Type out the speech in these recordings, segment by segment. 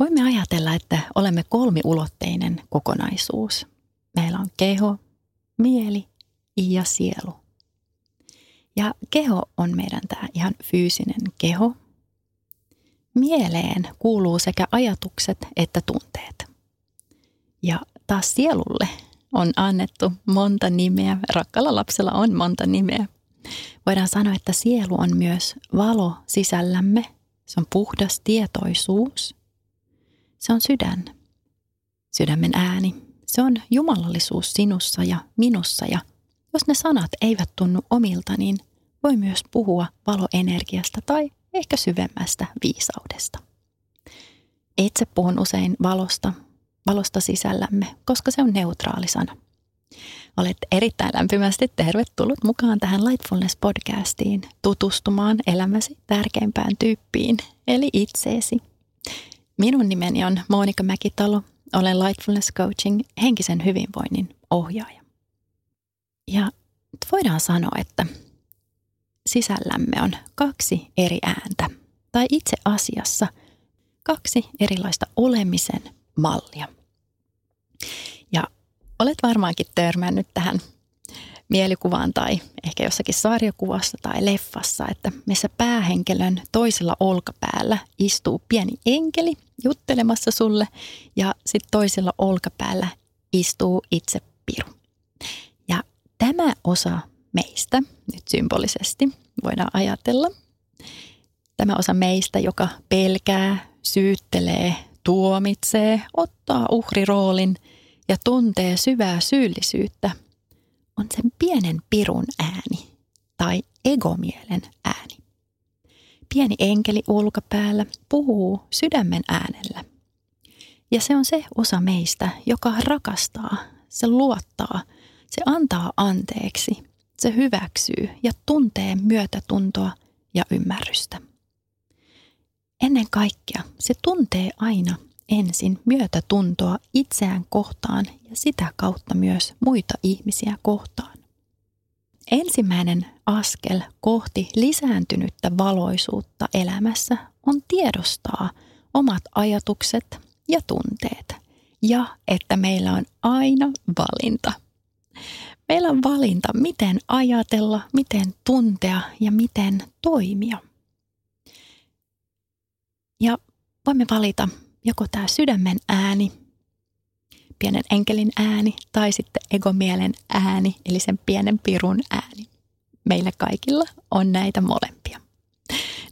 Voimme ajatella, että olemme kolmiulotteinen kokonaisuus. Meillä on keho, mieli ja sielu. Ja keho on meidän tämä ihan fyysinen keho. Mieleen kuuluu sekä ajatukset että tunteet. Ja taas sielulle on annettu monta nimeä. Rakkalla lapsella on monta nimeä. Voidaan sanoa, että sielu on myös valo sisällämme. Se on puhdas tietoisuus. Se on sydän. Sydämen ääni. Se on jumalallisuus sinussa ja minussa ja jos ne sanat eivät tunnu omilta, niin voi myös puhua valoenergiasta tai ehkä syvemmästä viisaudesta. Itse puhun usein valosta, valosta sisällämme, koska se on neutraali sana. Olet erittäin lämpimästi tervetullut mukaan tähän Lightfulness-podcastiin tutustumaan elämäsi tärkeimpään tyyppiin, eli itseesi. Minun nimeni on Monika Mäkitalo. Olen Lightfulness Coaching henkisen hyvinvoinnin ohjaaja. Ja voidaan sanoa, että sisällämme on kaksi eri ääntä, tai itse asiassa kaksi erilaista olemisen mallia. Ja olet varmaankin törmännyt tähän mielikuvaan tai ehkä jossakin sarjakuvassa tai leffassa, että missä päähenkilön toisella olkapäällä istuu pieni enkeli juttelemassa sulle ja sitten toisella olkapäällä istuu itse piru. Ja tämä osa meistä, nyt symbolisesti voidaan ajatella, tämä osa meistä, joka pelkää, syyttelee, tuomitsee, ottaa uhriroolin ja tuntee syvää syyllisyyttä, on sen pienen pirun ääni tai egomielen ääni. Pieni enkeli ulkopäällä puhuu sydämen äänellä. Ja se on se osa meistä, joka rakastaa, se luottaa, se antaa anteeksi, se hyväksyy ja tuntee myötätuntoa ja ymmärrystä. Ennen kaikkea se tuntee aina ensin myötätuntoa itseään kohtaan ja sitä kautta myös muita ihmisiä kohtaan. Ensimmäinen askel kohti lisääntynyttä valoisuutta elämässä on tiedostaa omat ajatukset ja tunteet ja että meillä on aina valinta. Meillä on valinta, miten ajatella, miten tuntea ja miten toimia. Ja voimme valita joko tämä sydämen ääni, pienen enkelin ääni tai sitten egomielen ääni, eli sen pienen pirun ääni. Meillä kaikilla on näitä molempia.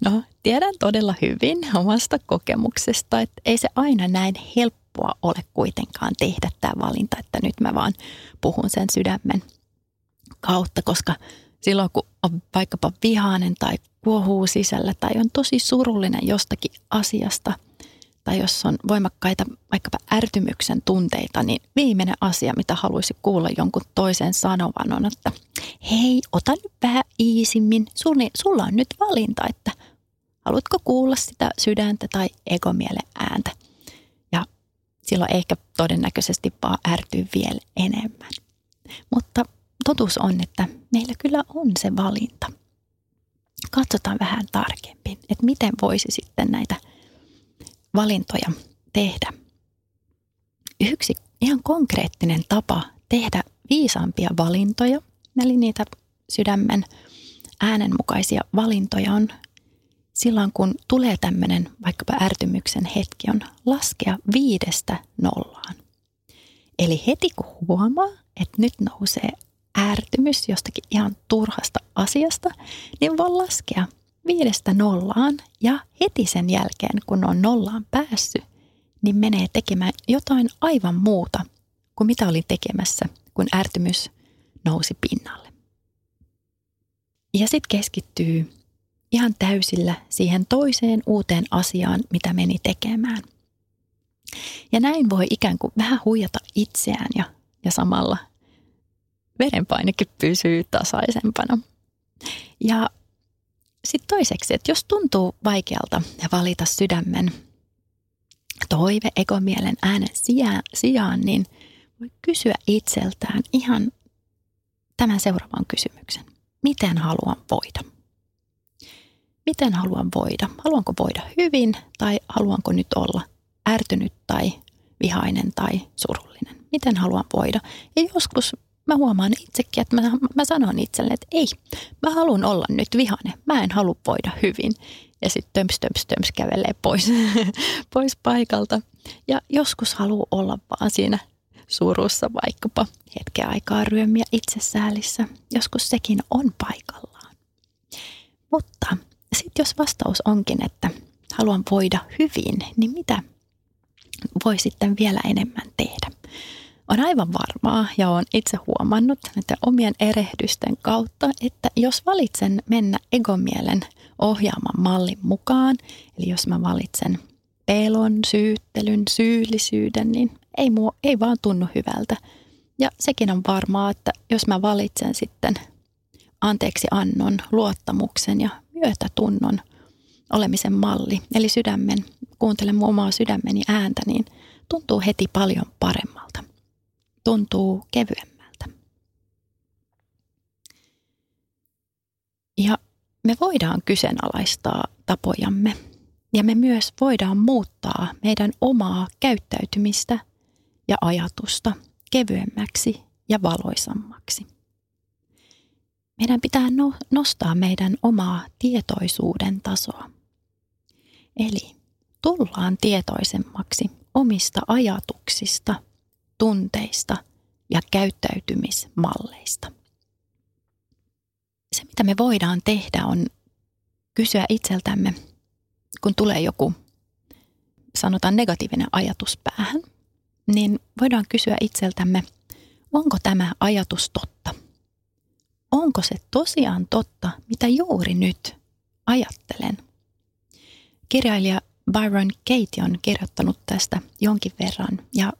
No, tiedän todella hyvin omasta kokemuksesta, että ei se aina näin helppoa ole kuitenkaan tehdä tämä valinta, että nyt mä vaan puhun sen sydämen kautta, koska silloin kun on vaikkapa vihainen tai kuohuu sisällä tai on tosi surullinen jostakin asiasta – tai jos on voimakkaita vaikkapa ärtymyksen tunteita, niin viimeinen asia, mitä haluaisi kuulla jonkun toisen sanovan on, että hei, ota nyt vähän iisimmin. Sulla, sulla on nyt valinta, että haluatko kuulla sitä sydäntä tai egomielen ääntä. Ja silloin ehkä todennäköisesti vaan ärtyy vielä enemmän. Mutta totuus on, että meillä kyllä on se valinta. Katsotaan vähän tarkemmin, että miten voisi sitten näitä – valintoja tehdä. Yksi ihan konkreettinen tapa tehdä viisaampia valintoja, eli niitä sydämen äänenmukaisia valintoja on silloin, kun tulee tämmöinen vaikkapa ärtymyksen hetki, on laskea viidestä nollaan. Eli heti kun huomaa, että nyt nousee ärtymys jostakin ihan turhasta asiasta, niin voi laskea viidestä nollaan ja heti sen jälkeen, kun on nollaan päässyt, niin menee tekemään jotain aivan muuta kuin mitä oli tekemässä, kun ärtymys nousi pinnalle. Ja sitten keskittyy ihan täysillä siihen toiseen uuteen asiaan, mitä meni tekemään. Ja näin voi ikään kuin vähän huijata itseään ja, ja samalla verenpainekin pysyy tasaisempana. Ja sitten toiseksi, että jos tuntuu vaikealta valita sydämen toive egomielen äänen sijaan, niin voi kysyä itseltään ihan tämän seuraavan kysymyksen. Miten haluan voida? Miten haluan voida? Haluanko voida hyvin tai haluanko nyt olla ärtynyt tai vihainen tai surullinen? Miten haluan voida? Ja joskus mä huomaan itsekin, että mä, mä sanon itselleni, että ei, mä haluan olla nyt vihane. Mä en halua voida hyvin. Ja sitten töms, töms, töms kävelee pois, pois paikalta. Ja joskus haluaa olla vaan siinä surussa vaikkapa hetken aikaa ryömiä itsesäälissä. Joskus sekin on paikallaan. Mutta sitten jos vastaus onkin, että haluan voida hyvin, niin mitä voi sitten vielä enemmän tehdä? On aivan varmaa ja olen itse huomannut että omien erehdysten kautta, että jos valitsen mennä egomielen ohjaaman mallin mukaan, eli jos mä valitsen pelon, syyttelyn, syyllisyyden, niin ei, mua, ei vaan tunnu hyvältä. Ja sekin on varmaa, että jos mä valitsen sitten anteeksi annon, luottamuksen ja myötätunnon olemisen malli, eli sydämen, kuuntelen omaa sydämeni ääntä, niin tuntuu heti paljon paremmalta. Tuntuu kevyemmältä. Ja me voidaan kyseenalaistaa tapojamme ja me myös voidaan muuttaa meidän omaa käyttäytymistä ja ajatusta kevyemmäksi ja valoisammaksi. Meidän pitää no, nostaa meidän omaa tietoisuuden tasoa. Eli tullaan tietoisemmaksi omista ajatuksista, tunteista ja käyttäytymismalleista. Se, mitä me voidaan tehdä, on kysyä itseltämme, kun tulee joku, sanotaan negatiivinen ajatus päähän, niin voidaan kysyä itseltämme, onko tämä ajatus totta? onko se tosiaan totta, mitä juuri nyt ajattelen. Kirjailija Byron Katie on kirjoittanut tästä jonkin verran ja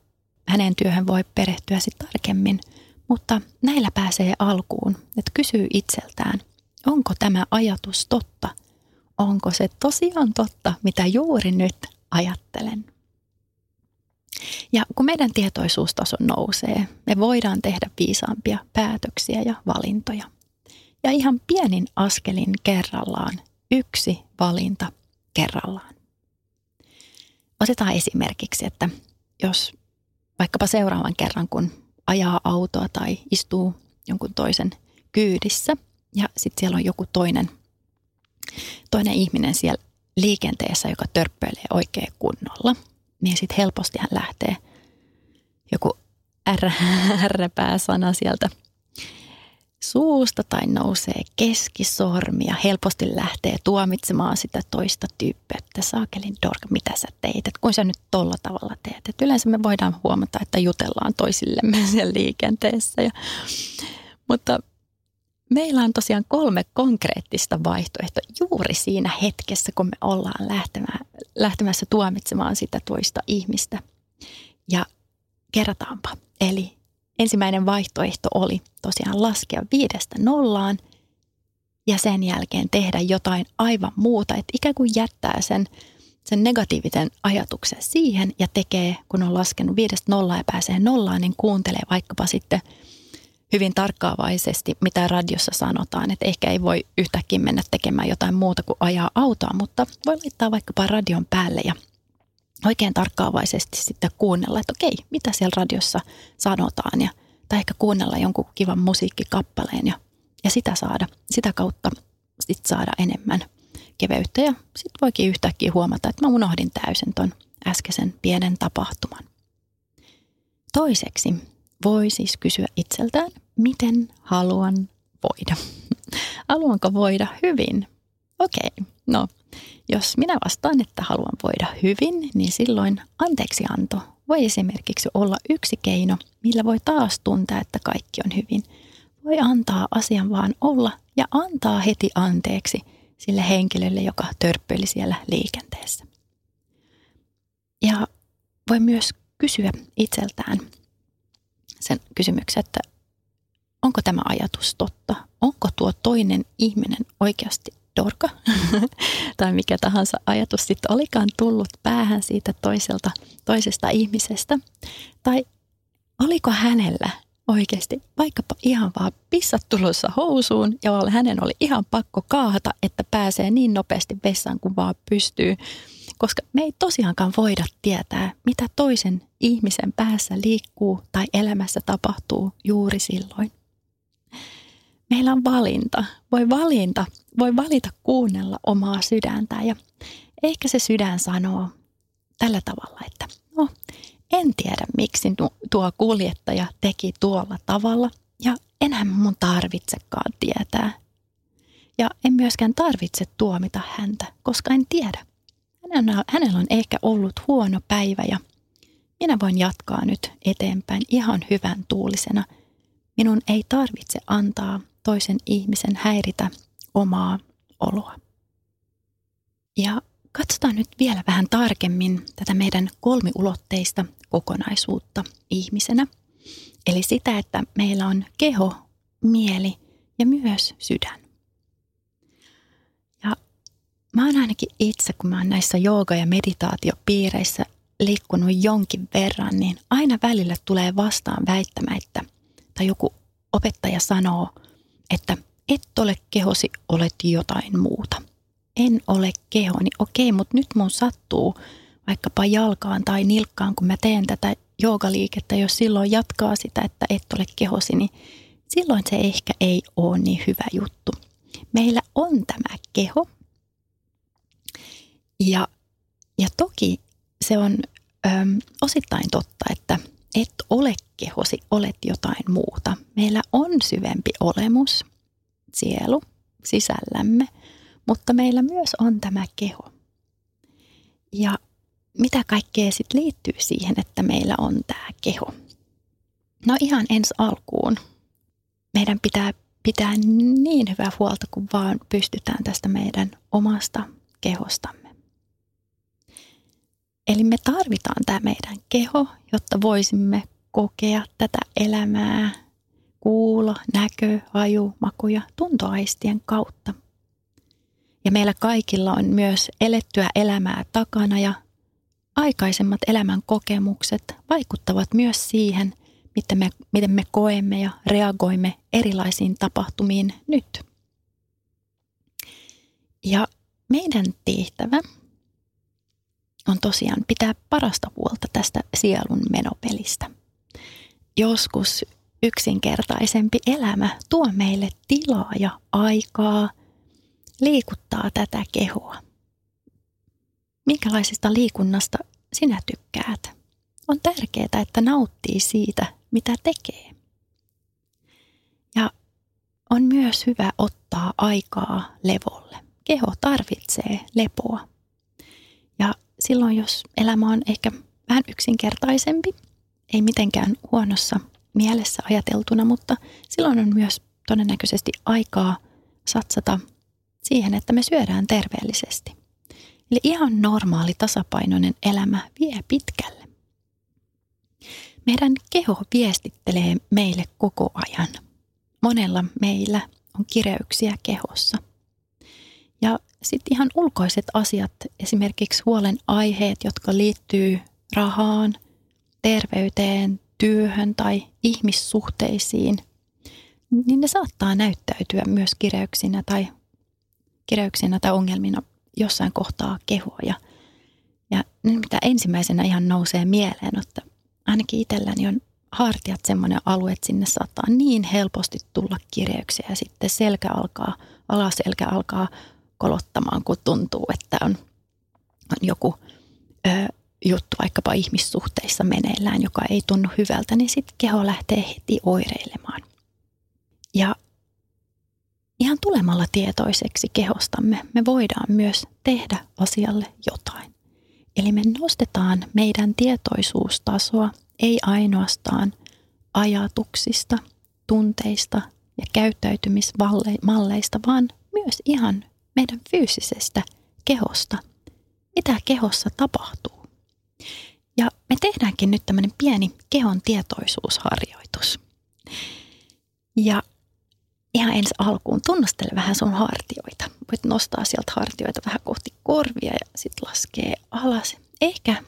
hänen työhön voi perehtyä sitten tarkemmin, mutta näillä pääsee alkuun, että kysyy itseltään, onko tämä ajatus totta? Onko se tosiaan totta, mitä juuri nyt ajattelen? Ja kun meidän tietoisuustaso nousee, me voidaan tehdä viisaampia päätöksiä ja valintoja. Ja ihan pienin askelin kerrallaan, yksi valinta kerrallaan. Otetaan esimerkiksi, että jos vaikkapa seuraavan kerran, kun ajaa autoa tai istuu jonkun toisen kyydissä. Ja sitten siellä on joku toinen, toinen ihminen siellä liikenteessä, joka törppöilee oikein kunnolla – niin sitten helposti hän lähtee joku ärräpää-sana sieltä suusta tai nousee keskisormi ja helposti lähtee tuomitsemaan sitä toista tyyppiä, että saakelin dorka, mitä sä teit, että kun sä nyt tolla tavalla teet. Et yleensä me voidaan huomata, että jutellaan toisillemme siellä liikenteessä. Ja, mutta meillä on tosiaan kolme konkreettista vaihtoehtoa juuri siinä hetkessä, kun me ollaan lähtemässä tuomitsemaan sitä toista ihmistä. Ja kerrataanpa. Eli ensimmäinen vaihtoehto oli tosiaan laskea viidestä nollaan ja sen jälkeen tehdä jotain aivan muuta, että ikään kuin jättää sen, sen negatiivisen ajatuksen siihen ja tekee, kun on laskenut viidestä nollaan ja pääsee nollaan, niin kuuntelee vaikkapa sitten – hyvin tarkkaavaisesti, mitä radiossa sanotaan. Että ehkä ei voi yhtäkkiä mennä tekemään jotain muuta kuin ajaa autoa, mutta voi laittaa vaikkapa radion päälle ja oikein tarkkaavaisesti sitten kuunnella, että okei, mitä siellä radiossa sanotaan. Ja, tai ehkä kuunnella jonkun kivan musiikkikappaleen ja, ja sitä saada, sitä kautta sit saada enemmän keveyttä. Ja sitten voikin yhtäkkiä huomata, että mä unohdin täysin ton äskeisen pienen tapahtuman. Toiseksi voi siis kysyä itseltään, miten haluan voida. Haluanko voida hyvin? Okei, no jos minä vastaan, että haluan voida hyvin, niin silloin anteeksianto voi esimerkiksi olla yksi keino, millä voi taas tuntea, että kaikki on hyvin. Voi antaa asian vaan olla ja antaa heti anteeksi sille henkilölle, joka törppöili siellä liikenteessä. Ja voi myös kysyä itseltään sen kysymyksen, että onko tämä ajatus totta? Onko tuo toinen ihminen oikeasti dorka? tai mikä tahansa ajatus sitten olikaan tullut päähän siitä toiselta, toisesta ihmisestä? Tai oliko hänellä oikeasti vaikkapa ihan vaan pissat tulossa housuun ja hänen oli ihan pakko kaahata, että pääsee niin nopeasti vessaan kuin vaan pystyy. Koska me ei tosiaankaan voida tietää, mitä toisen ihmisen päässä liikkuu tai elämässä tapahtuu juuri silloin. Meillä on valinta. Voi valinta, voi valita kuunnella omaa sydäntä ja ehkä se sydän sanoo tällä tavalla, että no, en tiedä miksi tuo kuljettaja teki tuolla tavalla ja enää mun tarvitsekaan tietää. Ja en myöskään tarvitse tuomita häntä, koska en tiedä. Hänellä on ehkä ollut huono päivä ja minä voin jatkaa nyt eteenpäin ihan hyvän tuulisena. Minun ei tarvitse antaa toisen ihmisen häiritä omaa oloa. Ja katsotaan nyt vielä vähän tarkemmin tätä meidän kolmiulotteista kokonaisuutta ihmisenä. Eli sitä, että meillä on keho, mieli ja myös sydän. Ja mä oon ainakin itse, kun mä oon näissä jooga- ja meditaatiopiireissä liikkunut jonkin verran, niin aina välillä tulee vastaan väittämättä, tai joku opettaja sanoo, että et ole kehosi, olet jotain muuta. En ole kehoni, okei, mutta nyt mun sattuu vaikkapa jalkaan tai nilkkaan, kun mä teen tätä joogaliikettä, jos silloin jatkaa sitä, että et ole kehosi, niin silloin se ehkä ei ole niin hyvä juttu. Meillä on tämä keho ja, ja toki se on äm, osittain totta, että et ole kehosi, olet jotain muuta. Meillä on syvempi olemus, sielu sisällämme, mutta meillä myös on tämä keho. Ja mitä kaikkea sitten liittyy siihen, että meillä on tämä keho? No ihan ensi alkuun. Meidän pitää pitää niin hyvää huolta kuin vaan pystytään tästä meidän omasta kehostamme. Eli me tarvitaan tämä meidän keho, jotta voisimme kokea tätä elämää kuulo, näkö, haju, maku ja tuntoaistien kautta. Ja meillä kaikilla on myös elettyä elämää takana ja aikaisemmat elämän kokemukset vaikuttavat myös siihen, miten me, miten me koemme ja reagoimme erilaisiin tapahtumiin nyt. Ja meidän tehtävä on tosiaan pitää parasta huolta tästä sielun menopelistä. Joskus yksinkertaisempi elämä tuo meille tilaa ja aikaa liikuttaa tätä kehoa minkälaisesta liikunnasta sinä tykkäät. On tärkeää, että nauttii siitä, mitä tekee. Ja on myös hyvä ottaa aikaa levolle. Keho tarvitsee lepoa. Ja silloin, jos elämä on ehkä vähän yksinkertaisempi, ei mitenkään huonossa mielessä ajateltuna, mutta silloin on myös todennäköisesti aikaa satsata siihen, että me syödään terveellisesti. Eli ihan normaali tasapainoinen elämä vie pitkälle. Meidän keho viestittelee meille koko ajan. Monella meillä on kireyksiä kehossa. Sitten ihan ulkoiset asiat, esimerkiksi huolen aiheet, jotka liittyy rahaan, terveyteen, työhön tai ihmissuhteisiin, niin ne saattaa näyttäytyä myös kireyksinä tai, kireyksinä tai ongelmina jossain kohtaa kehoa. Ja, ja mitä ensimmäisenä ihan nousee mieleen, että ainakin itselläni on hartiat semmoinen alue, että sinne saattaa niin helposti tulla kireyksiä ja sitten selkä alkaa, alaselkä alkaa kolottamaan, kun tuntuu, että on, on joku ö, juttu vaikkapa ihmissuhteissa meneillään, joka ei tunnu hyvältä, niin sitten keho lähtee heti oireilemaan. Ja ihan tulemalla tietoiseksi kehostamme me voidaan myös tehdä asialle jotain. Eli me nostetaan meidän tietoisuustasoa ei ainoastaan ajatuksista, tunteista ja käyttäytymismalleista, vaan myös ihan meidän fyysisestä kehosta. Mitä kehossa tapahtuu? Ja me tehdäänkin nyt tämmöinen pieni kehon tietoisuusharjoitus. Ja ihan ensi alkuun tunnustele vähän sun hartioita. Voit nostaa sieltä hartioita vähän kohti korvia ja sitten laskee alas. Ehkä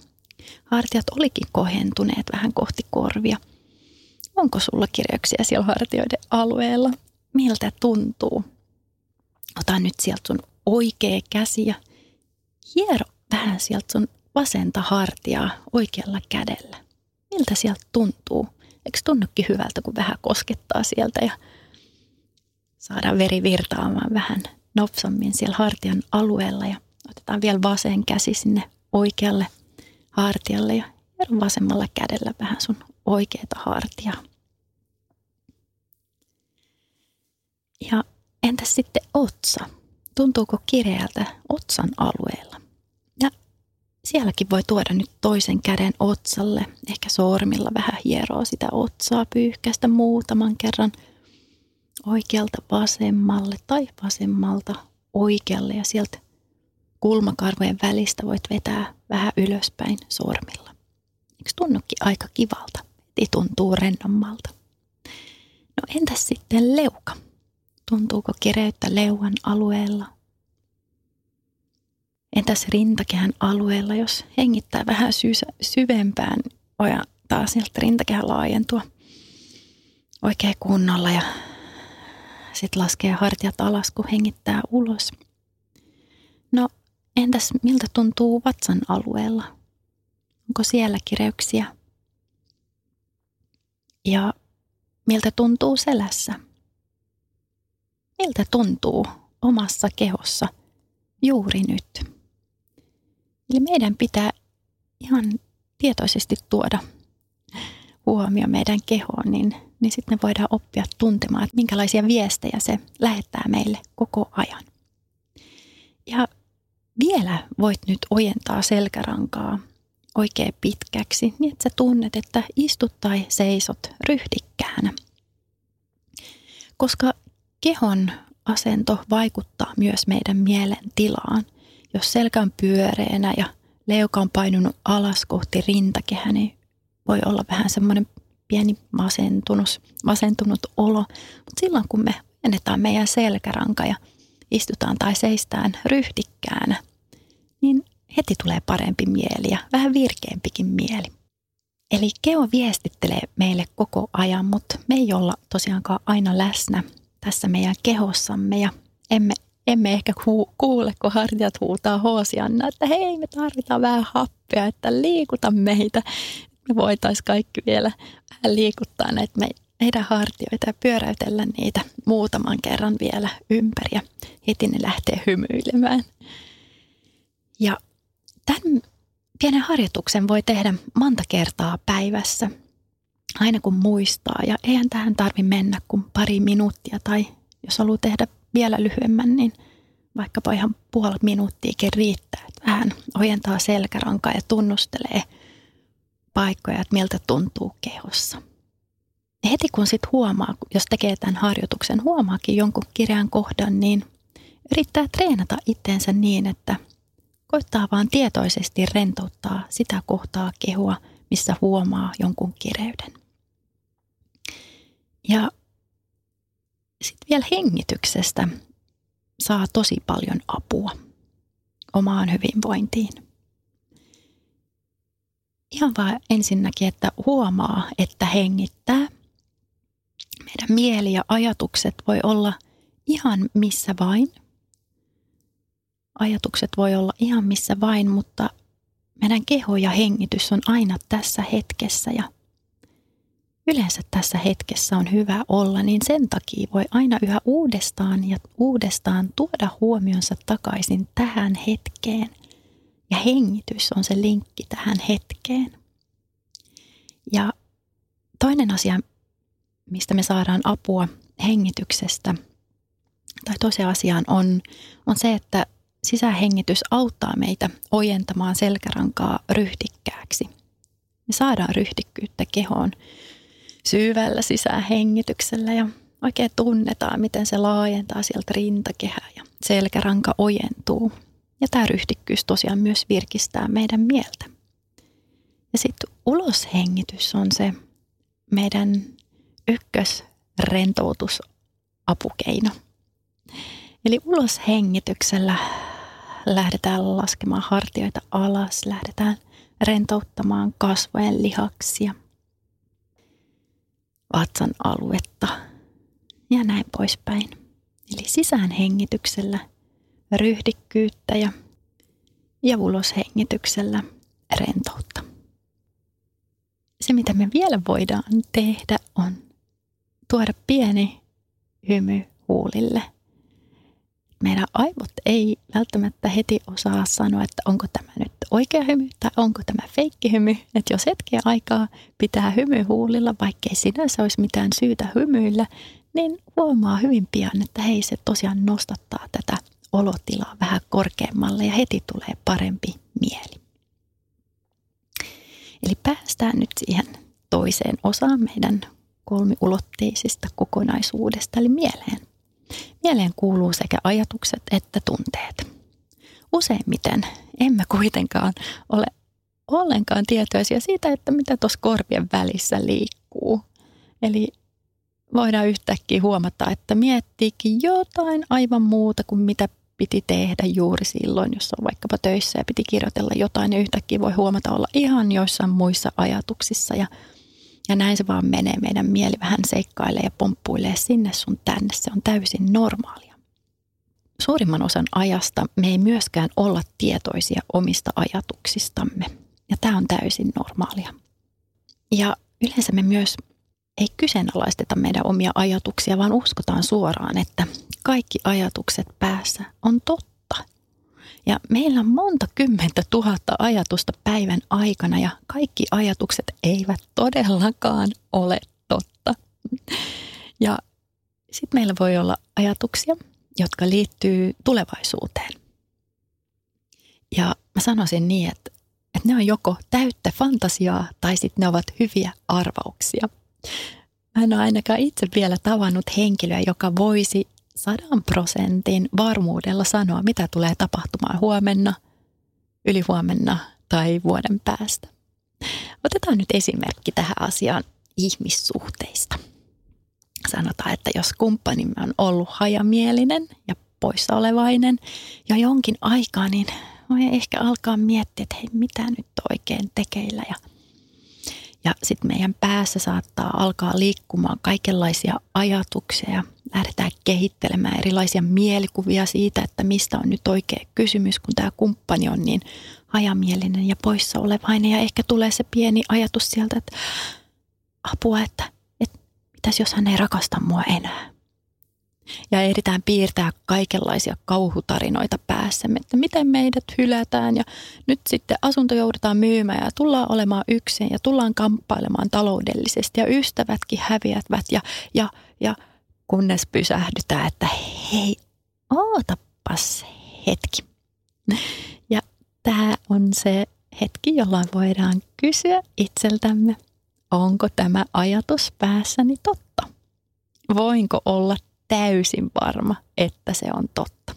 hartiat olikin kohentuneet vähän kohti korvia. Onko sulla kirjauksia siellä hartioiden alueella? Miltä tuntuu? Ota nyt sieltä sun oikea käsi ja hiero vähän sieltä sun vasenta hartiaa oikealla kädellä. Miltä sieltä tuntuu? Eikö tunnukin hyvältä, kun vähän koskettaa sieltä ja saadaan veri virtaamaan vähän nopsammin siellä hartian alueella ja otetaan vielä vasen käsi sinne oikealle hartialle ja vasemmalla kädellä vähän sun oikeata hartiaa. Ja entäs sitten otsa? Tuntuuko kireältä otsan alueella? Ja sielläkin voi tuoda nyt toisen käden otsalle, ehkä sormilla vähän hieroa sitä otsaa, pyyhkäistä muutaman kerran oikealta vasemmalle tai vasemmalta oikealle ja sieltä kulmakarvojen välistä voit vetää vähän ylöspäin sormilla. Eikö tunnukin aika kivalta? Heti tuntuu rennommalta. No entäs sitten leuka? Tuntuuko kireyttä leuan alueella? Entäs rintakehän alueella, jos hengittää vähän sy- syvempään ja taas sieltä rintakehän laajentua oikein kunnolla ja sitten laskee hartiat alas, kun hengittää ulos. No entäs miltä tuntuu vatsan alueella? Onko siellä kireyksiä? Ja miltä tuntuu selässä? Miltä tuntuu omassa kehossa juuri nyt. Eli meidän pitää ihan tietoisesti tuoda huomio meidän kehoon, niin, niin sitten me voidaan oppia tuntemaan, että minkälaisia viestejä se lähettää meille koko ajan. Ja vielä voit nyt ojentaa selkärankaa oikein pitkäksi, niin että sä tunnet, että istut tai seisot ryhdikkäänä. Koska kehon asento vaikuttaa myös meidän mielen tilaan. Jos selkä on pyöreänä ja leuka on painunut alas kohti rintakehää, niin voi olla vähän semmoinen pieni masentunut, masentunut olo. Mutta silloin kun me annetaan meidän selkäranka ja istutaan tai seistään ryhdikkäänä, niin heti tulee parempi mieli ja vähän virkeämpikin mieli. Eli keo viestittelee meille koko ajan, mutta me ei olla tosiaankaan aina läsnä tässä meidän kehossamme ja emme, emme ehkä kuule, kun hartiat huutaa hoosianna, että hei me tarvitaan vähän happea, että liikuta meitä. Me voitaisiin kaikki vielä vähän liikuttaa näitä meidän hartioita ja pyöräytellä niitä muutaman kerran vielä ympäri ja heti ne lähtee hymyilemään. Ja tämän pienen harjoituksen voi tehdä monta kertaa päivässä aina kun muistaa. Ja eihän tähän tarvi mennä kuin pari minuuttia tai jos haluaa tehdä vielä lyhyemmän, niin vaikkapa ihan puoli minuuttiakin riittää. Että vähän ojentaa selkärankaa ja tunnustelee paikkoja, että miltä tuntuu kehossa. Ja heti kun sitten huomaa, jos tekee tämän harjoituksen, huomaakin jonkun kirjan kohdan, niin yrittää treenata itteensä niin, että koittaa vaan tietoisesti rentouttaa sitä kohtaa kehoa, missä huomaa jonkun kireyden. Ja sitten vielä hengityksestä saa tosi paljon apua omaan hyvinvointiin. Ihan vaan ensinnäkin, että huomaa, että hengittää. Meidän mieli ja ajatukset voi olla ihan missä vain. Ajatukset voi olla ihan missä vain, mutta meidän keho ja hengitys on aina tässä hetkessä ja yleensä tässä hetkessä on hyvä olla, niin sen takia voi aina yhä uudestaan ja uudestaan tuoda huomionsa takaisin tähän hetkeen. Ja hengitys on se linkki tähän hetkeen. Ja toinen asia, mistä me saadaan apua hengityksestä, tai toiseen asiaan on, on se, että sisähengitys auttaa meitä ojentamaan selkärankaa ryhdikkääksi. Me saadaan ryhdikkyyttä kehoon syvällä sisähengityksellä ja oikein tunnetaan, miten se laajentaa sieltä rintakehää ja selkäranka ojentuu. Ja tämä ryhdikkyys tosiaan myös virkistää meidän mieltä. Ja sitten uloshengitys on se meidän ykkösrentoutusapukeino. Eli uloshengityksellä lähdetään laskemaan hartioita alas, lähdetään rentouttamaan kasvojen lihaksia, vatsan aluetta ja näin poispäin. Eli sisäänhengityksellä ryhdikkyyttä ja, ja uloshengityksellä rentoutta. Se, mitä me vielä voidaan tehdä, on tuoda pieni hymy huulille. Meidän aivot ei välttämättä heti osaa sanoa, että onko tämä nyt oikea hymy tai onko tämä feikki hymy. Että jos hetken aikaa pitää hymy huulilla, vaikkei sinänsä olisi mitään syytä hymyillä, niin huomaa hyvin pian, että hei se tosiaan nostattaa tätä olotilaa vähän korkeammalle ja heti tulee parempi mieli. Eli päästään nyt siihen toiseen osaan meidän kolmiulotteisesta kokonaisuudesta, eli mieleen. Mieleen kuuluu sekä ajatukset että tunteet. Useimmiten emme kuitenkaan ole ollenkaan tietoisia siitä, että mitä tuossa korvien välissä liikkuu. Eli voidaan yhtäkkiä huomata, että miettiikin jotain aivan muuta kuin mitä piti tehdä juuri silloin, jos on vaikkapa töissä ja piti kirjoitella jotain, niin yhtäkkiä voi huomata olla ihan joissain muissa ajatuksissa ja, ja näin se vaan menee. Meidän mieli vähän seikkailee ja pomppuilee sinne sun tänne. Se on täysin normaalia. Suurimman osan ajasta me ei myöskään olla tietoisia omista ajatuksistamme ja tämä on täysin normaalia. Ja yleensä me myös ei kyseenalaisteta meidän omia ajatuksia, vaan uskotaan suoraan, että kaikki ajatukset päässä on totta. Ja meillä on monta kymmentä tuhatta ajatusta päivän aikana ja kaikki ajatukset eivät todellakaan ole totta. Ja sitten meillä voi olla ajatuksia, jotka liittyy tulevaisuuteen. Ja mä sanoisin niin, että, että ne on joko täyttä fantasiaa tai sitten ne ovat hyviä arvauksia – Mä en ole ainakaan itse vielä tavannut henkilöä, joka voisi sadan prosentin varmuudella sanoa, mitä tulee tapahtumaan huomenna, ylihuomenna tai vuoden päästä. Otetaan nyt esimerkki tähän asiaan ihmissuhteista. Sanotaan, että jos kumppanimme on ollut hajamielinen ja poissaolevainen jo jonkin aikaa, niin voi ehkä alkaa miettiä, että hei, mitä nyt oikein tekeillä ja – ja sitten meidän päässä saattaa alkaa liikkumaan kaikenlaisia ajatuksia ja lähdetään kehittelemään erilaisia mielikuvia siitä, että mistä on nyt oikea kysymys, kun tämä kumppani on niin hajamielinen ja poissa olevainen. Ja ehkä tulee se pieni ajatus sieltä, että apua, että, että mitäs jos hän ei rakasta mua enää ja ehditään piirtää kaikenlaisia kauhutarinoita päässämme, että miten meidät hylätään ja nyt sitten asunto joudutaan myymään ja tullaan olemaan yksin ja tullaan kamppailemaan taloudellisesti ja ystävätkin häviävät ja, ja, ja kunnes pysähdytään, että hei, ootapas hetki. Ja tämä on se hetki, jolloin voidaan kysyä itseltämme, onko tämä ajatus päässäni totta? Voinko olla täysin varma, että se on totta.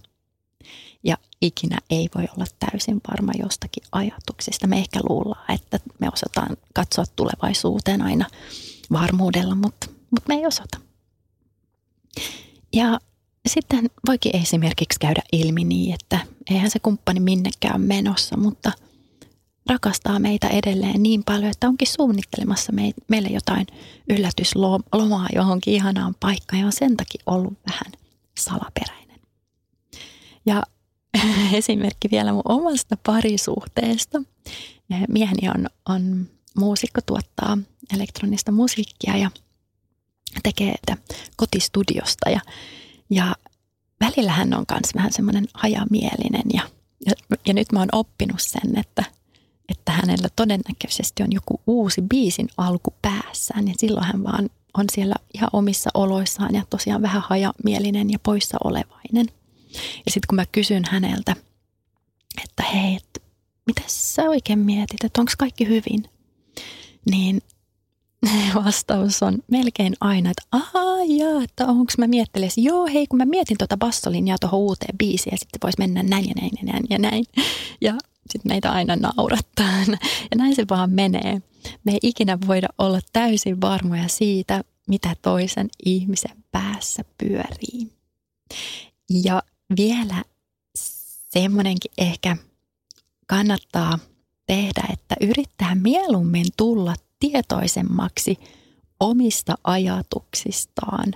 Ja ikinä ei voi olla täysin varma jostakin ajatuksista. Me ehkä luullaan, että me osataan katsoa tulevaisuuteen aina varmuudella, mutta, mutta me ei osata. Ja sitten voikin esimerkiksi käydä ilmi niin, että eihän se kumppani minnekään menossa, mutta – rakastaa meitä edelleen niin paljon, että onkin suunnittelemassa meille jotain yllätyslomaa johonkin ihanaan paikkaan ja on sen takia ollut vähän salaperäinen. Ja esimerkki vielä mun omasta parisuhteesta. Mieheni on, on muusikko, tuottaa elektronista musiikkia ja tekee kotistudiosta ja, ja välillä hän on myös vähän semmoinen hajamielinen ja, ja, ja nyt mä oon oppinut sen, että – että hänellä todennäköisesti on joku uusi biisin alku päässään, niin silloin hän vaan on siellä ihan omissa oloissaan ja tosiaan vähän hajamielinen ja poissa olevainen. Ja sitten kun mä kysyn häneltä, että hei, että mitä sä oikein mietit, että onko kaikki hyvin, niin vastaus on melkein aina, että ahaa, jaa, että onko mä miettelisin, joo hei, kun mä mietin tuota bassolinjaa tuohon uuteen biisiin ja sitten voisi mennä näin ja näin ja näin ja näin. Ja sitten meitä aina naurattaa. Ja näin se vaan menee. Me ei ikinä voida olla täysin varmoja siitä, mitä toisen ihmisen päässä pyörii. Ja vielä semmoinenkin ehkä kannattaa tehdä, että yrittää mieluummin tulla tietoisemmaksi omista ajatuksistaan,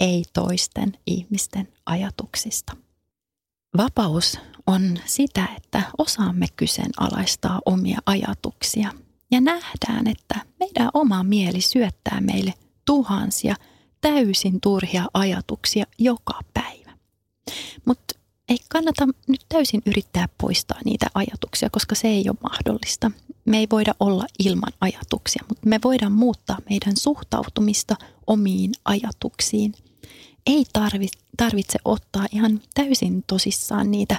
ei toisten ihmisten ajatuksista. Vapaus on sitä, että osaamme kyseenalaistaa omia ajatuksia ja nähdään, että meidän oma mieli syöttää meille tuhansia täysin turhia ajatuksia joka päivä. Mutta ei kannata nyt täysin yrittää poistaa niitä ajatuksia, koska se ei ole mahdollista. Me ei voida olla ilman ajatuksia, mutta me voidaan muuttaa meidän suhtautumista omiin ajatuksiin. Ei tarvitse, ottaa ihan täysin tosissaan niitä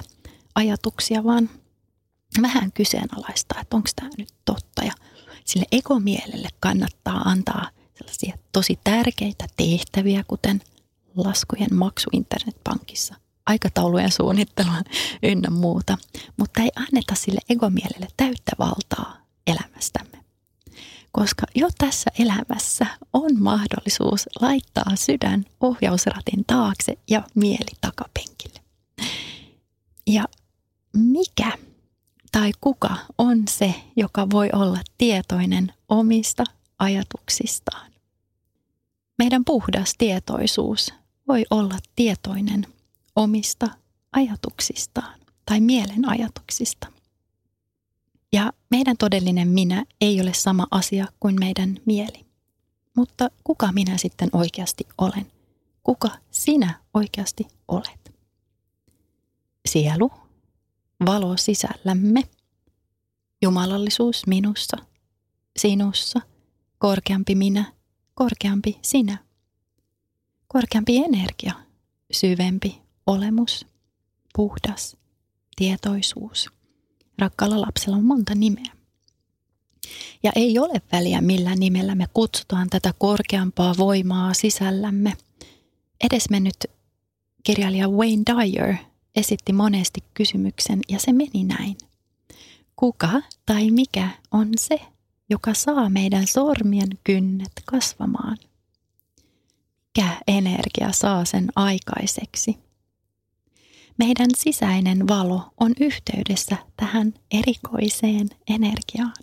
ajatuksia, vaan vähän kyseenalaistaa, että onko tämä nyt totta. Ja sille ekomielelle kannattaa antaa sellaisia tosi tärkeitä tehtäviä, kuten laskujen maksu internetpankissa – aikataulujen suunnittelua ynnä muuta, mutta ei anneta sille egomielelle täyttä valtaa elämästämme. Koska jo tässä elämässä on mahdollisuus laittaa sydän ohjausratin taakse ja mieli takapenkille. Ja mikä tai kuka on se, joka voi olla tietoinen omista ajatuksistaan? Meidän puhdas tietoisuus voi olla tietoinen omista ajatuksistaan tai mielen ajatuksista. Ja meidän todellinen minä ei ole sama asia kuin meidän mieli. Mutta kuka minä sitten oikeasti olen? Kuka sinä oikeasti olet? Sielu, valo sisällämme, jumalallisuus minussa, sinussa, korkeampi minä, korkeampi sinä, korkeampi energia, syvempi olemus, puhdas, tietoisuus. Rakkaalla lapsella on monta nimeä. Ja ei ole väliä, millä nimellä me kutsutaan tätä korkeampaa voimaa sisällämme. Edesmennyt kirjailija Wayne Dyer esitti monesti kysymyksen ja se meni näin. Kuka tai mikä on se, joka saa meidän sormien kynnet kasvamaan? Mikä energia saa sen aikaiseksi? Meidän sisäinen valo on yhteydessä tähän erikoiseen energiaan.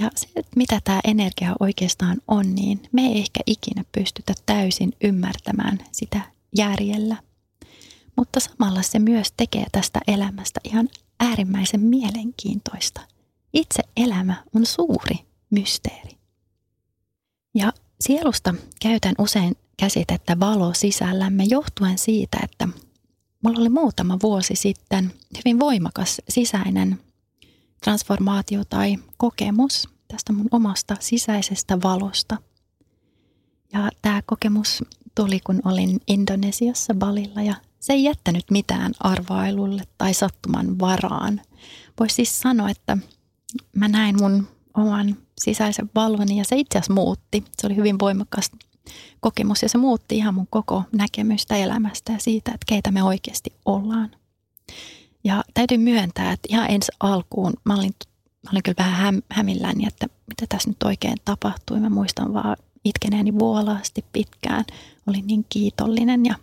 Ja se, että mitä tämä energia oikeastaan on, niin me ei ehkä ikinä pystytä täysin ymmärtämään sitä järjellä. Mutta samalla se myös tekee tästä elämästä ihan äärimmäisen mielenkiintoista. Itse elämä on suuri mysteeri. Ja sielusta käytän usein käsitettä valo sisällämme johtuen siitä, että mulla oli muutama vuosi sitten hyvin voimakas sisäinen transformaatio tai kokemus tästä mun omasta sisäisestä valosta. Ja tämä kokemus tuli, kun olin Indonesiassa Balilla ja se ei jättänyt mitään arvailulle tai sattuman varaan. Voisi siis sanoa, että mä näin mun oman sisäisen valvoni ja se itse asiassa muutti. Se oli hyvin voimakas kokemus ja se muutti ihan mun koko näkemystä elämästä ja siitä, että keitä me oikeasti ollaan. Ja täytyy myöntää, että ihan ensi alkuun mä olin, mä olin kyllä vähän häm, hämilläni, että mitä tässä nyt oikein tapahtui. Mä muistan vaan itkeneeni vuolaasti pitkään. Olin niin kiitollinen ja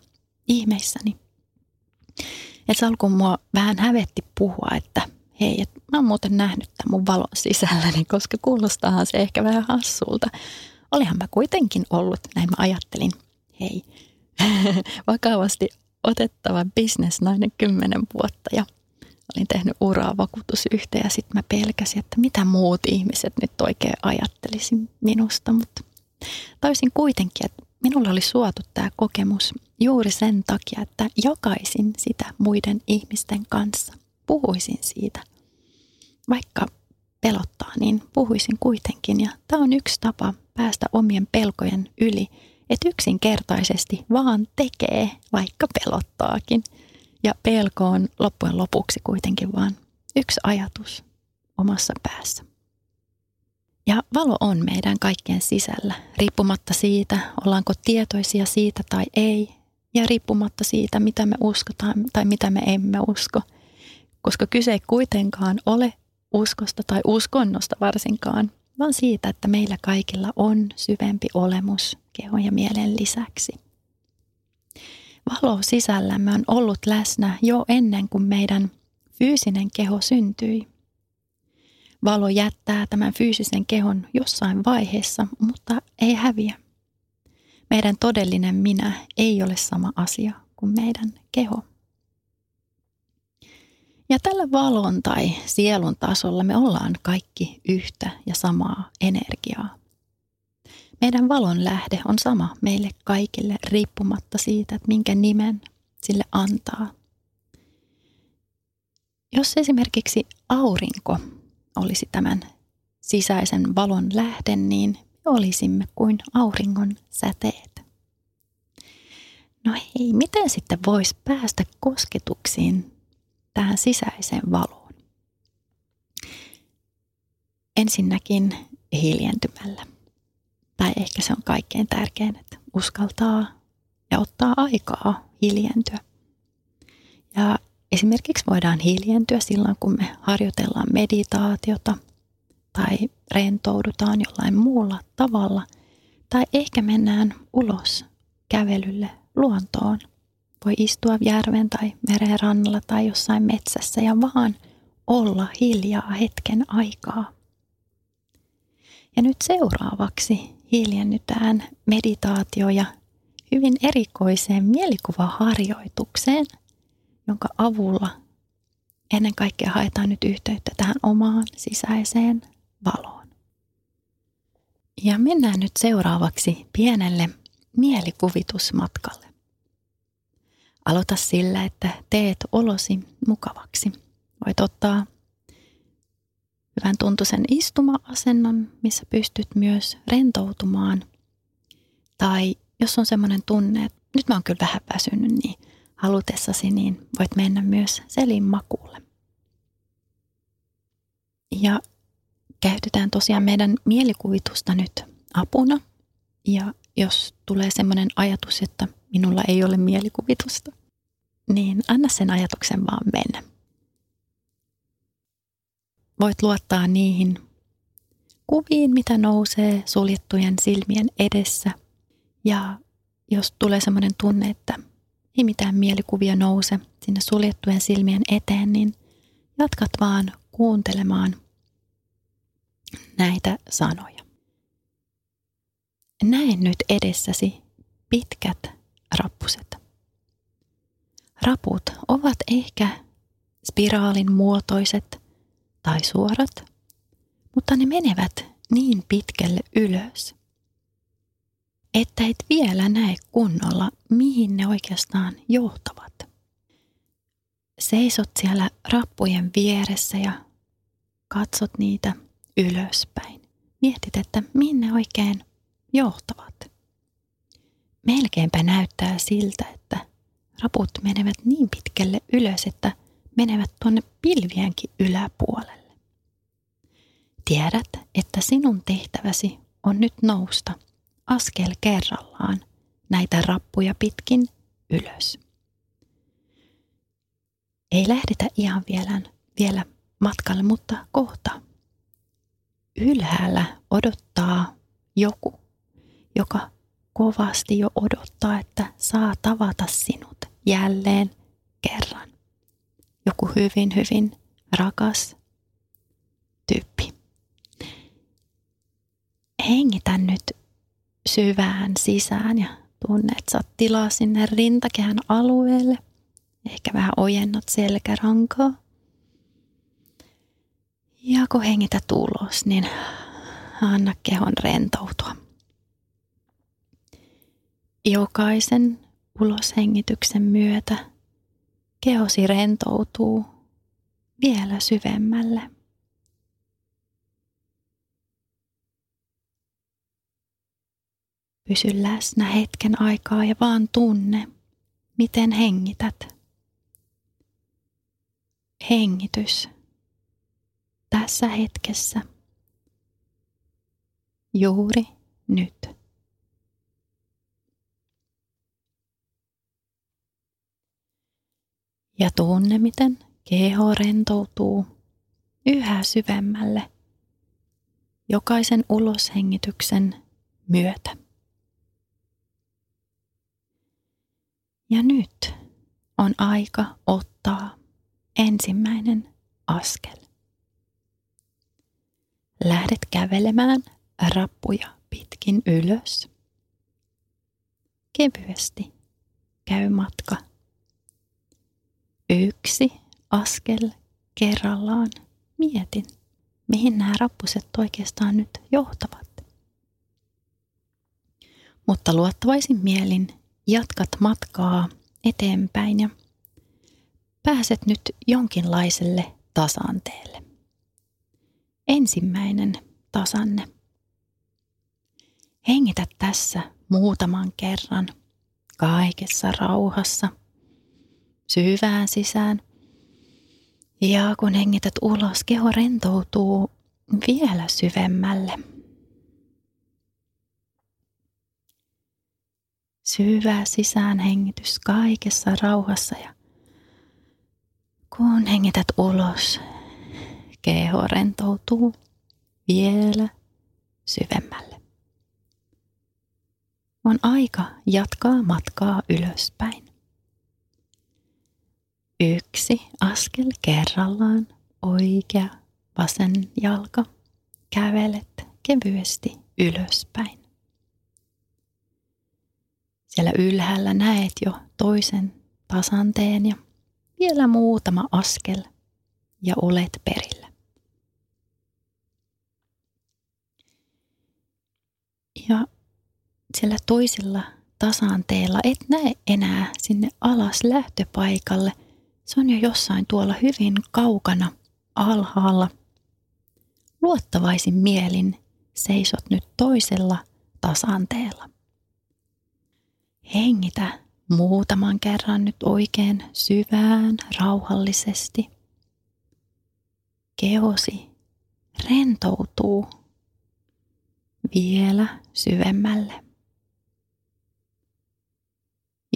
ihmeissäni. Että alkuun mua vähän hävetti puhua, että hei, että mä oon muuten nähnyt tämän mun valon sisälläni, koska kuulostaahan se ehkä vähän hassulta olihan mä kuitenkin ollut, näin mä ajattelin, hei, vakavasti otettava bisnesnainen kymmenen vuotta ja olin tehnyt uraa vakuutusyhteen ja sitten mä pelkäsin, että mitä muut ihmiset nyt oikein ajattelisi minusta, mutta taisin kuitenkin, että minulla oli suotu tämä kokemus juuri sen takia, että jakaisin sitä muiden ihmisten kanssa, puhuisin siitä. Vaikka pelottaa, niin puhuisin kuitenkin. Ja tämä on yksi tapa päästä omien pelkojen yli, että yksinkertaisesti vaan tekee, vaikka pelottaakin. Ja pelko on loppujen lopuksi kuitenkin vaan yksi ajatus omassa päässä. Ja valo on meidän kaikkien sisällä, riippumatta siitä, ollaanko tietoisia siitä tai ei, ja riippumatta siitä, mitä me uskotaan tai mitä me emme usko, koska kyse ei kuitenkaan ole uskosta tai uskonnosta varsinkaan, vaan siitä, että meillä kaikilla on syvempi olemus kehon ja mielen lisäksi. Valo sisällämme on ollut läsnä jo ennen kuin meidän fyysinen keho syntyi. Valo jättää tämän fyysisen kehon jossain vaiheessa, mutta ei häviä. Meidän todellinen minä ei ole sama asia kuin meidän keho. Ja tällä valon tai sielun tasolla me ollaan kaikki yhtä ja samaa energiaa. Meidän valon lähde on sama meille kaikille riippumatta siitä, että minkä nimen sille antaa. Jos esimerkiksi aurinko olisi tämän sisäisen valon lähde, niin me olisimme kuin auringon säteet. No hei, miten sitten voisi päästä kosketuksiin tähän sisäiseen valoon? Ensinnäkin hiljentymällä. Tai ehkä se on kaikkein tärkein, että uskaltaa ja ottaa aikaa hiljentyä. Ja esimerkiksi voidaan hiljentyä silloin, kun me harjoitellaan meditaatiota tai rentoudutaan jollain muulla tavalla. Tai ehkä mennään ulos kävelylle luontoon. Voi istua järven tai meren rannalla tai jossain metsässä ja vaan olla hiljaa hetken aikaa. Ja nyt seuraavaksi hiljennytään meditaatio ja hyvin erikoiseen mielikuvaharjoitukseen, jonka avulla ennen kaikkea haetaan nyt yhteyttä tähän omaan sisäiseen valoon. Ja mennään nyt seuraavaksi pienelle mielikuvitusmatkalle. Aloita sillä, että teet olosi mukavaksi. Voit ottaa hyvän tuntuisen istuma-asennon, missä pystyt myös rentoutumaan. Tai jos on semmoinen tunne, että nyt mä oon kyllä vähän väsynyt, niin halutessasi, niin voit mennä myös selin makuulle. Ja käytetään tosiaan meidän mielikuvitusta nyt apuna. Ja jos tulee semmoinen ajatus, että minulla ei ole mielikuvitusta, niin anna sen ajatuksen vaan mennä voit luottaa niihin kuviin, mitä nousee suljettujen silmien edessä. Ja jos tulee sellainen tunne, että ei mitään mielikuvia nouse sinne suljettujen silmien eteen, niin jatkat vaan kuuntelemaan näitä sanoja. Näen nyt edessäsi pitkät rappuset. Raput ovat ehkä spiraalin muotoiset tai suorat, mutta ne menevät niin pitkälle ylös, että et vielä näe kunnolla, mihin ne oikeastaan johtavat. Seisot siellä rappujen vieressä ja katsot niitä ylöspäin. Mietit, että minne oikein johtavat. Melkeinpä näyttää siltä, että raput menevät niin pitkälle ylös, että menevät tuonne pilvienkin yläpuolelle. Tiedät, että sinun tehtäväsi on nyt nousta askel kerrallaan näitä rappuja pitkin ylös. Ei lähdetä ihan vielä, vielä matkalle, mutta kohta. Ylhäällä odottaa joku, joka kovasti jo odottaa, että saa tavata sinut jälleen kerran joku hyvin, hyvin rakas tyyppi. Hengitä nyt syvään sisään ja tunne, että saat tilaa sinne rintakehän alueelle. Ehkä vähän ojennat selkärankaa. Ja kun hengitä ulos, niin anna kehon rentoutua. Jokaisen uloshengityksen myötä kehosi rentoutuu vielä syvemmälle. Pysy läsnä hetken aikaa ja vaan tunne, miten hengität. Hengitys tässä hetkessä. Juuri nyt. Ja tunne, miten Keho rentoutuu yhä syvemmälle jokaisen uloshengityksen myötä. Ja nyt on aika ottaa ensimmäinen askel. Lähdet kävelemään rappuja pitkin ylös. Kevyesti käy matka. Yksi askel kerrallaan mietin, mihin nämä rappuset oikeastaan nyt johtavat. Mutta luottavaisin mielin jatkat matkaa eteenpäin ja pääset nyt jonkinlaiselle tasanteelle. Ensimmäinen tasanne. Hengitä tässä muutaman kerran kaikessa rauhassa syvään sisään. Ja kun hengität ulos, keho rentoutuu vielä syvemmälle. Syvä sisäänhengitys kaikessa rauhassa ja kun hengität ulos, keho rentoutuu vielä syvemmälle. On aika jatkaa matkaa ylöspäin. Yksi askel kerrallaan, oikea vasen jalka. Kävelet kevyesti ylöspäin. Siellä ylhäällä näet jo toisen tasanteen ja vielä muutama askel ja olet perillä. Ja siellä toisella tasanteella et näe enää sinne alas lähtöpaikalle. Se on jo jossain tuolla hyvin kaukana alhaalla. Luottavaisin mielin seisot nyt toisella tasanteella. Hengitä muutaman kerran nyt oikein syvään, rauhallisesti. Kehosi rentoutuu vielä syvemmälle.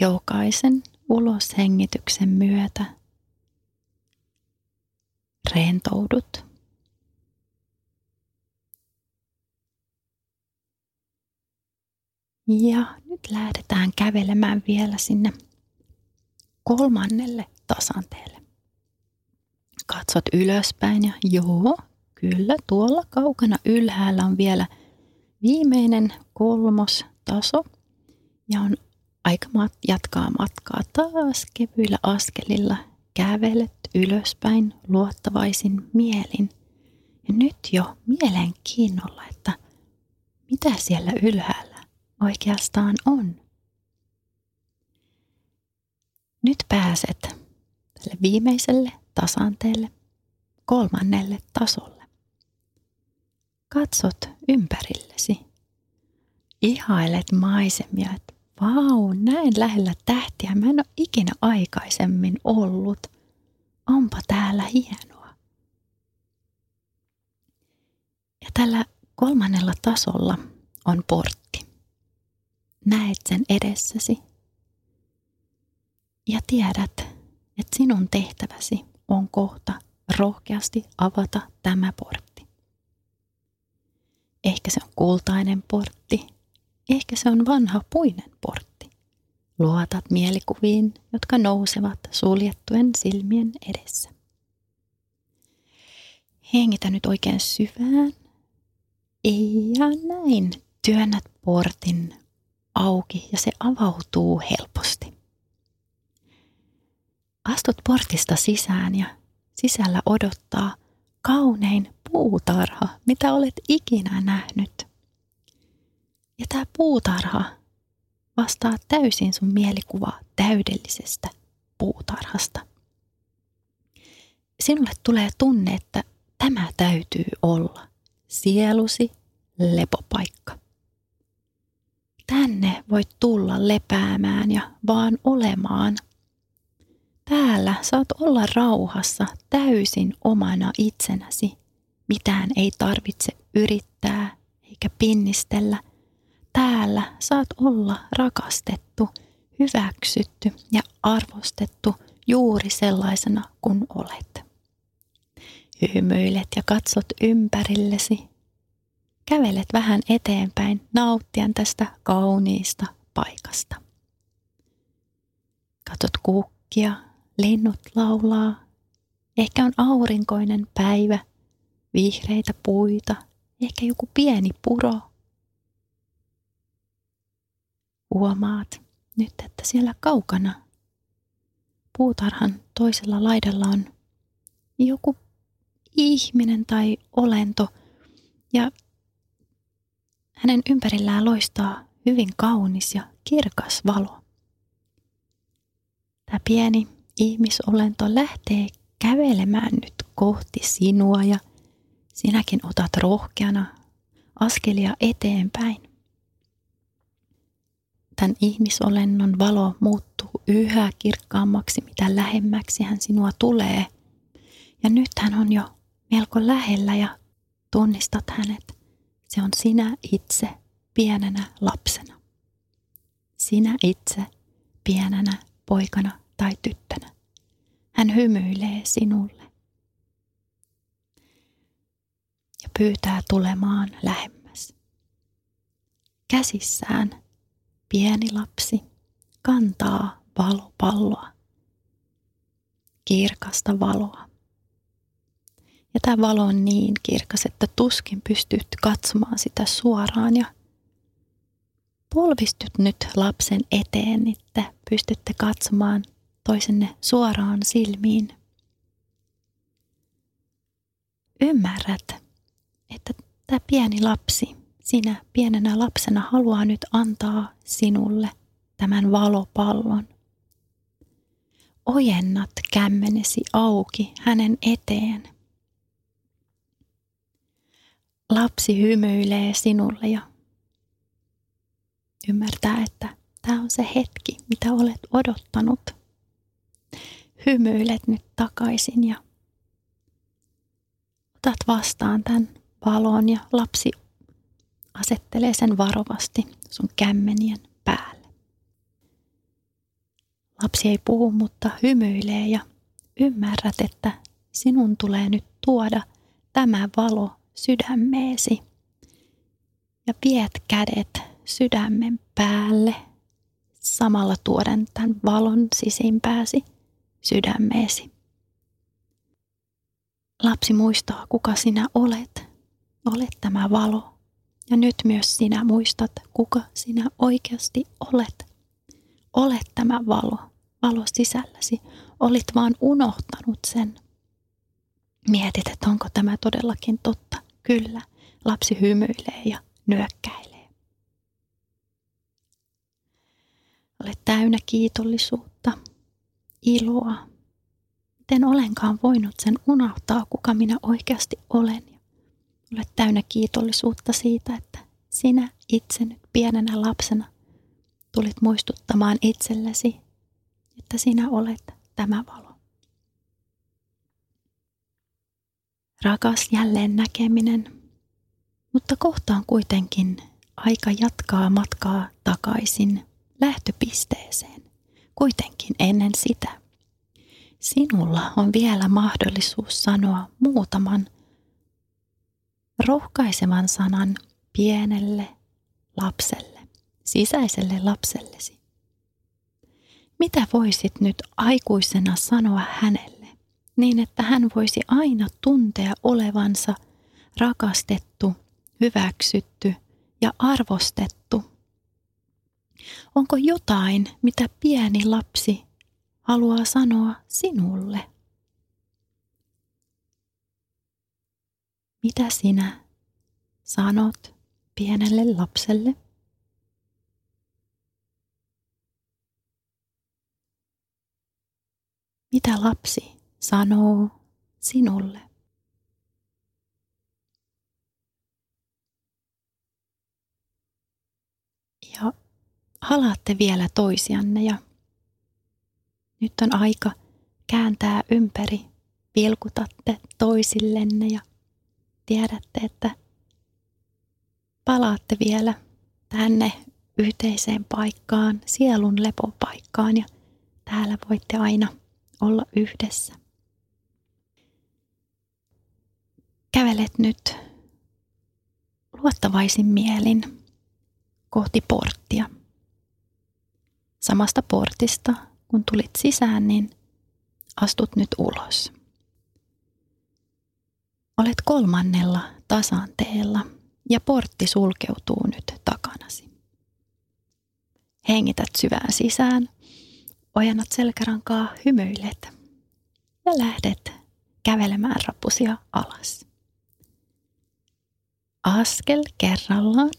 Jokaisen uloshengityksen myötä rentoudut. Ja nyt lähdetään kävelemään vielä sinne kolmannelle tasanteelle. Katsot ylöspäin ja joo, kyllä tuolla kaukana ylhäällä on vielä viimeinen kolmos taso ja on aika jatkaa matkaa taas kevyillä askelilla. Kävelet ylöspäin luottavaisin mielin. Ja nyt jo mielenkiinnolla, että mitä siellä ylhäällä oikeastaan on. Nyt pääset tälle viimeiselle tasanteelle, kolmannelle tasolle. Katsot ympärillesi. Ihailet maisemia, että vau, näin lähellä tähtiä. Mä en ole ikinä aikaisemmin ollut. Onpa täällä hienoa. Ja tällä kolmannella tasolla on portti. Näet sen edessäsi. Ja tiedät, että sinun tehtäväsi on kohta rohkeasti avata tämä portti. Ehkä se on kultainen portti, ehkä se on vanha puinen portti. Luotat mielikuviin, jotka nousevat suljettujen silmien edessä. Hengitä nyt oikein syvään. Ja näin työnnät portin auki ja se avautuu helposti. Astut portista sisään ja sisällä odottaa kaunein puutarha, mitä olet ikinä nähnyt. Ja tämä puutarha vastaa täysin sun mielikuvaa täydellisestä puutarhasta. Sinulle tulee tunne, että tämä täytyy olla sielusi lepopaikka. Tänne voit tulla lepäämään ja vaan olemaan. Täällä saat olla rauhassa täysin omana itsenäsi. Mitään ei tarvitse yrittää eikä pinnistellä, täällä saat olla rakastettu, hyväksytty ja arvostettu juuri sellaisena kuin olet. Hymyilet ja katsot ympärillesi. Kävelet vähän eteenpäin nauttien tästä kauniista paikasta. Katsot kukkia, linnut laulaa. Ehkä on aurinkoinen päivä, vihreitä puita, ehkä joku pieni puro. Huomaat nyt, että siellä kaukana puutarhan toisella laidalla on joku ihminen tai olento ja hänen ympärillään loistaa hyvin kaunis ja kirkas valo. Tämä pieni ihmisolento lähtee kävelemään nyt kohti sinua ja sinäkin otat rohkeana askelia eteenpäin. Tämän ihmisolennon valo muuttuu yhä kirkkaammaksi, mitä lähemmäksi hän sinua tulee. Ja nyt hän on jo melko lähellä ja tunnistat hänet. Se on sinä itse pienenä lapsena. Sinä itse pienenä poikana tai tyttönä. Hän hymyilee sinulle ja pyytää tulemaan lähemmäs. Käsissään pieni lapsi kantaa valopalloa, kirkasta valoa. Ja tämä valo on niin kirkas, että tuskin pystyt katsomaan sitä suoraan ja polvistut nyt lapsen eteen, että pystytte katsomaan toisenne suoraan silmiin. Ymmärrät, että tämä pieni lapsi, sinä pienenä lapsena haluaa nyt antaa sinulle tämän valopallon. Ojennat kämmenesi auki hänen eteen. Lapsi hymyilee sinulle ja ymmärtää, että tämä on se hetki, mitä olet odottanut. Hymyilet nyt takaisin ja otat vastaan tämän valon ja lapsi asettelee sen varovasti sun kämmenien päälle. Lapsi ei puhu, mutta hymyilee ja ymmärrät, että sinun tulee nyt tuoda tämä valo sydämeesi. Ja viet kädet sydämen päälle, samalla tuoden tämän valon sisimpääsi sydämeesi. Lapsi muistaa, kuka sinä olet. Olet tämä valo. Ja nyt myös sinä muistat, kuka sinä oikeasti olet. Olet tämä valo, valo sisälläsi. Olit vaan unohtanut sen. Mietit, että onko tämä todellakin totta. Kyllä, lapsi hymyilee ja nyökkäilee. Olet täynnä kiitollisuutta, iloa. Miten olenkaan voinut sen unohtaa, kuka minä oikeasti olen. Olet täynnä kiitollisuutta siitä, että sinä itse nyt pienenä lapsena tulit muistuttamaan itsellesi, että sinä olet tämä valo. Rakas jälleen näkeminen, mutta kohta on kuitenkin aika jatkaa matkaa takaisin lähtöpisteeseen. Kuitenkin ennen sitä. Sinulla on vielä mahdollisuus sanoa muutaman rohkaisevan sanan pienelle lapselle, sisäiselle lapsellesi. Mitä voisit nyt aikuisena sanoa hänelle, niin että hän voisi aina tuntea olevansa rakastettu, hyväksytty ja arvostettu? Onko jotain, mitä pieni lapsi haluaa sanoa sinulle? Mitä sinä sanot pienelle lapselle? Mitä lapsi sanoo sinulle? Ja halaatte vielä toisianne ja nyt on aika kääntää ympäri, vilkutatte toisillenne ja tiedätte, että palaatte vielä tänne yhteiseen paikkaan, sielun lepopaikkaan ja täällä voitte aina olla yhdessä. Kävelet nyt luottavaisin mielin kohti porttia. Samasta portista, kun tulit sisään, niin astut nyt ulos. Olet kolmannella tasanteella ja portti sulkeutuu nyt takanasi. Hengität syvään sisään, ojannat selkärankaa, hymyilet ja lähdet kävelemään rappusia alas. Askel kerrallaan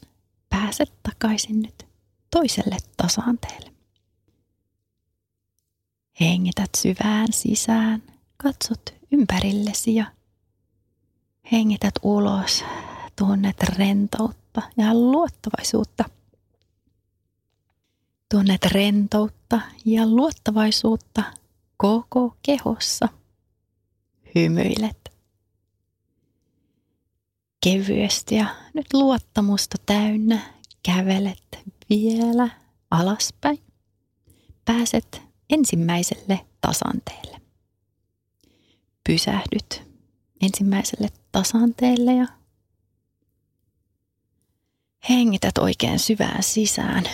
pääset takaisin nyt toiselle tasanteelle. Hengität syvään sisään, katsot ympärillesi ja hengität ulos, tunnet rentoutta ja luottavaisuutta. Tunnet rentoutta ja luottavaisuutta koko kehossa. Hymyilet. Kevyesti ja nyt luottamusta täynnä kävelet vielä alaspäin. Pääset ensimmäiselle tasanteelle. Pysähdyt ensimmäiselle tasanteelle ja hengität oikein syvään sisään.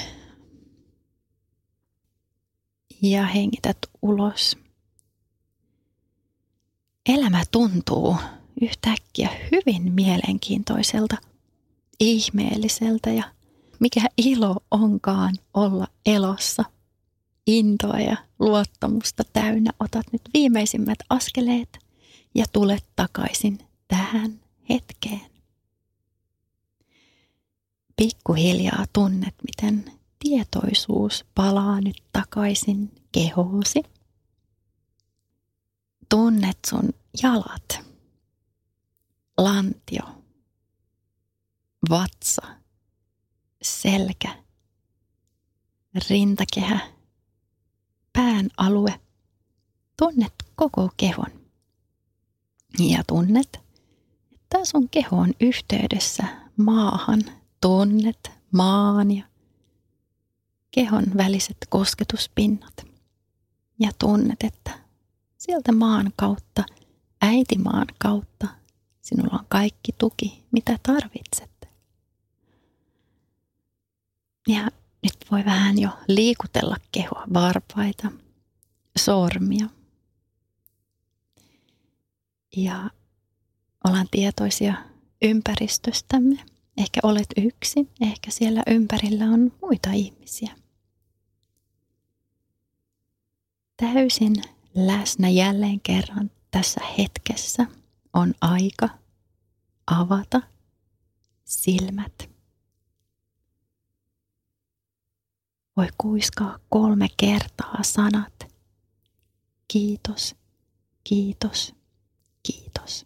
Ja hengität ulos. Elämä tuntuu yhtäkkiä hyvin mielenkiintoiselta, ihmeelliseltä ja mikä ilo onkaan olla elossa. Intoa ja luottamusta täynnä otat nyt viimeisimmät askeleet ja tulet takaisin tähän hetkeen. Pikkuhiljaa tunnet, miten tietoisuus palaa nyt takaisin kehoosi. Tunnet sun jalat, lantio, vatsa, selkä, rintakehä, pään alue. Tunnet koko kehon. Ja tunnet, että sun keho on yhteydessä maahan. Tunnet maan ja kehon väliset kosketuspinnat. Ja tunnet, että sieltä maan kautta, äitimaan kautta, sinulla on kaikki tuki, mitä tarvitset. Ja nyt voi vähän jo liikutella kehoa, varpaita, sormia. Ja ollaan tietoisia ympäristöstämme. Ehkä olet yksin, ehkä siellä ympärillä on muita ihmisiä. Täysin läsnä jälleen kerran tässä hetkessä on aika avata silmät. Voi kuiskaa kolme kertaa sanat. Kiitos, kiitos, kiitos.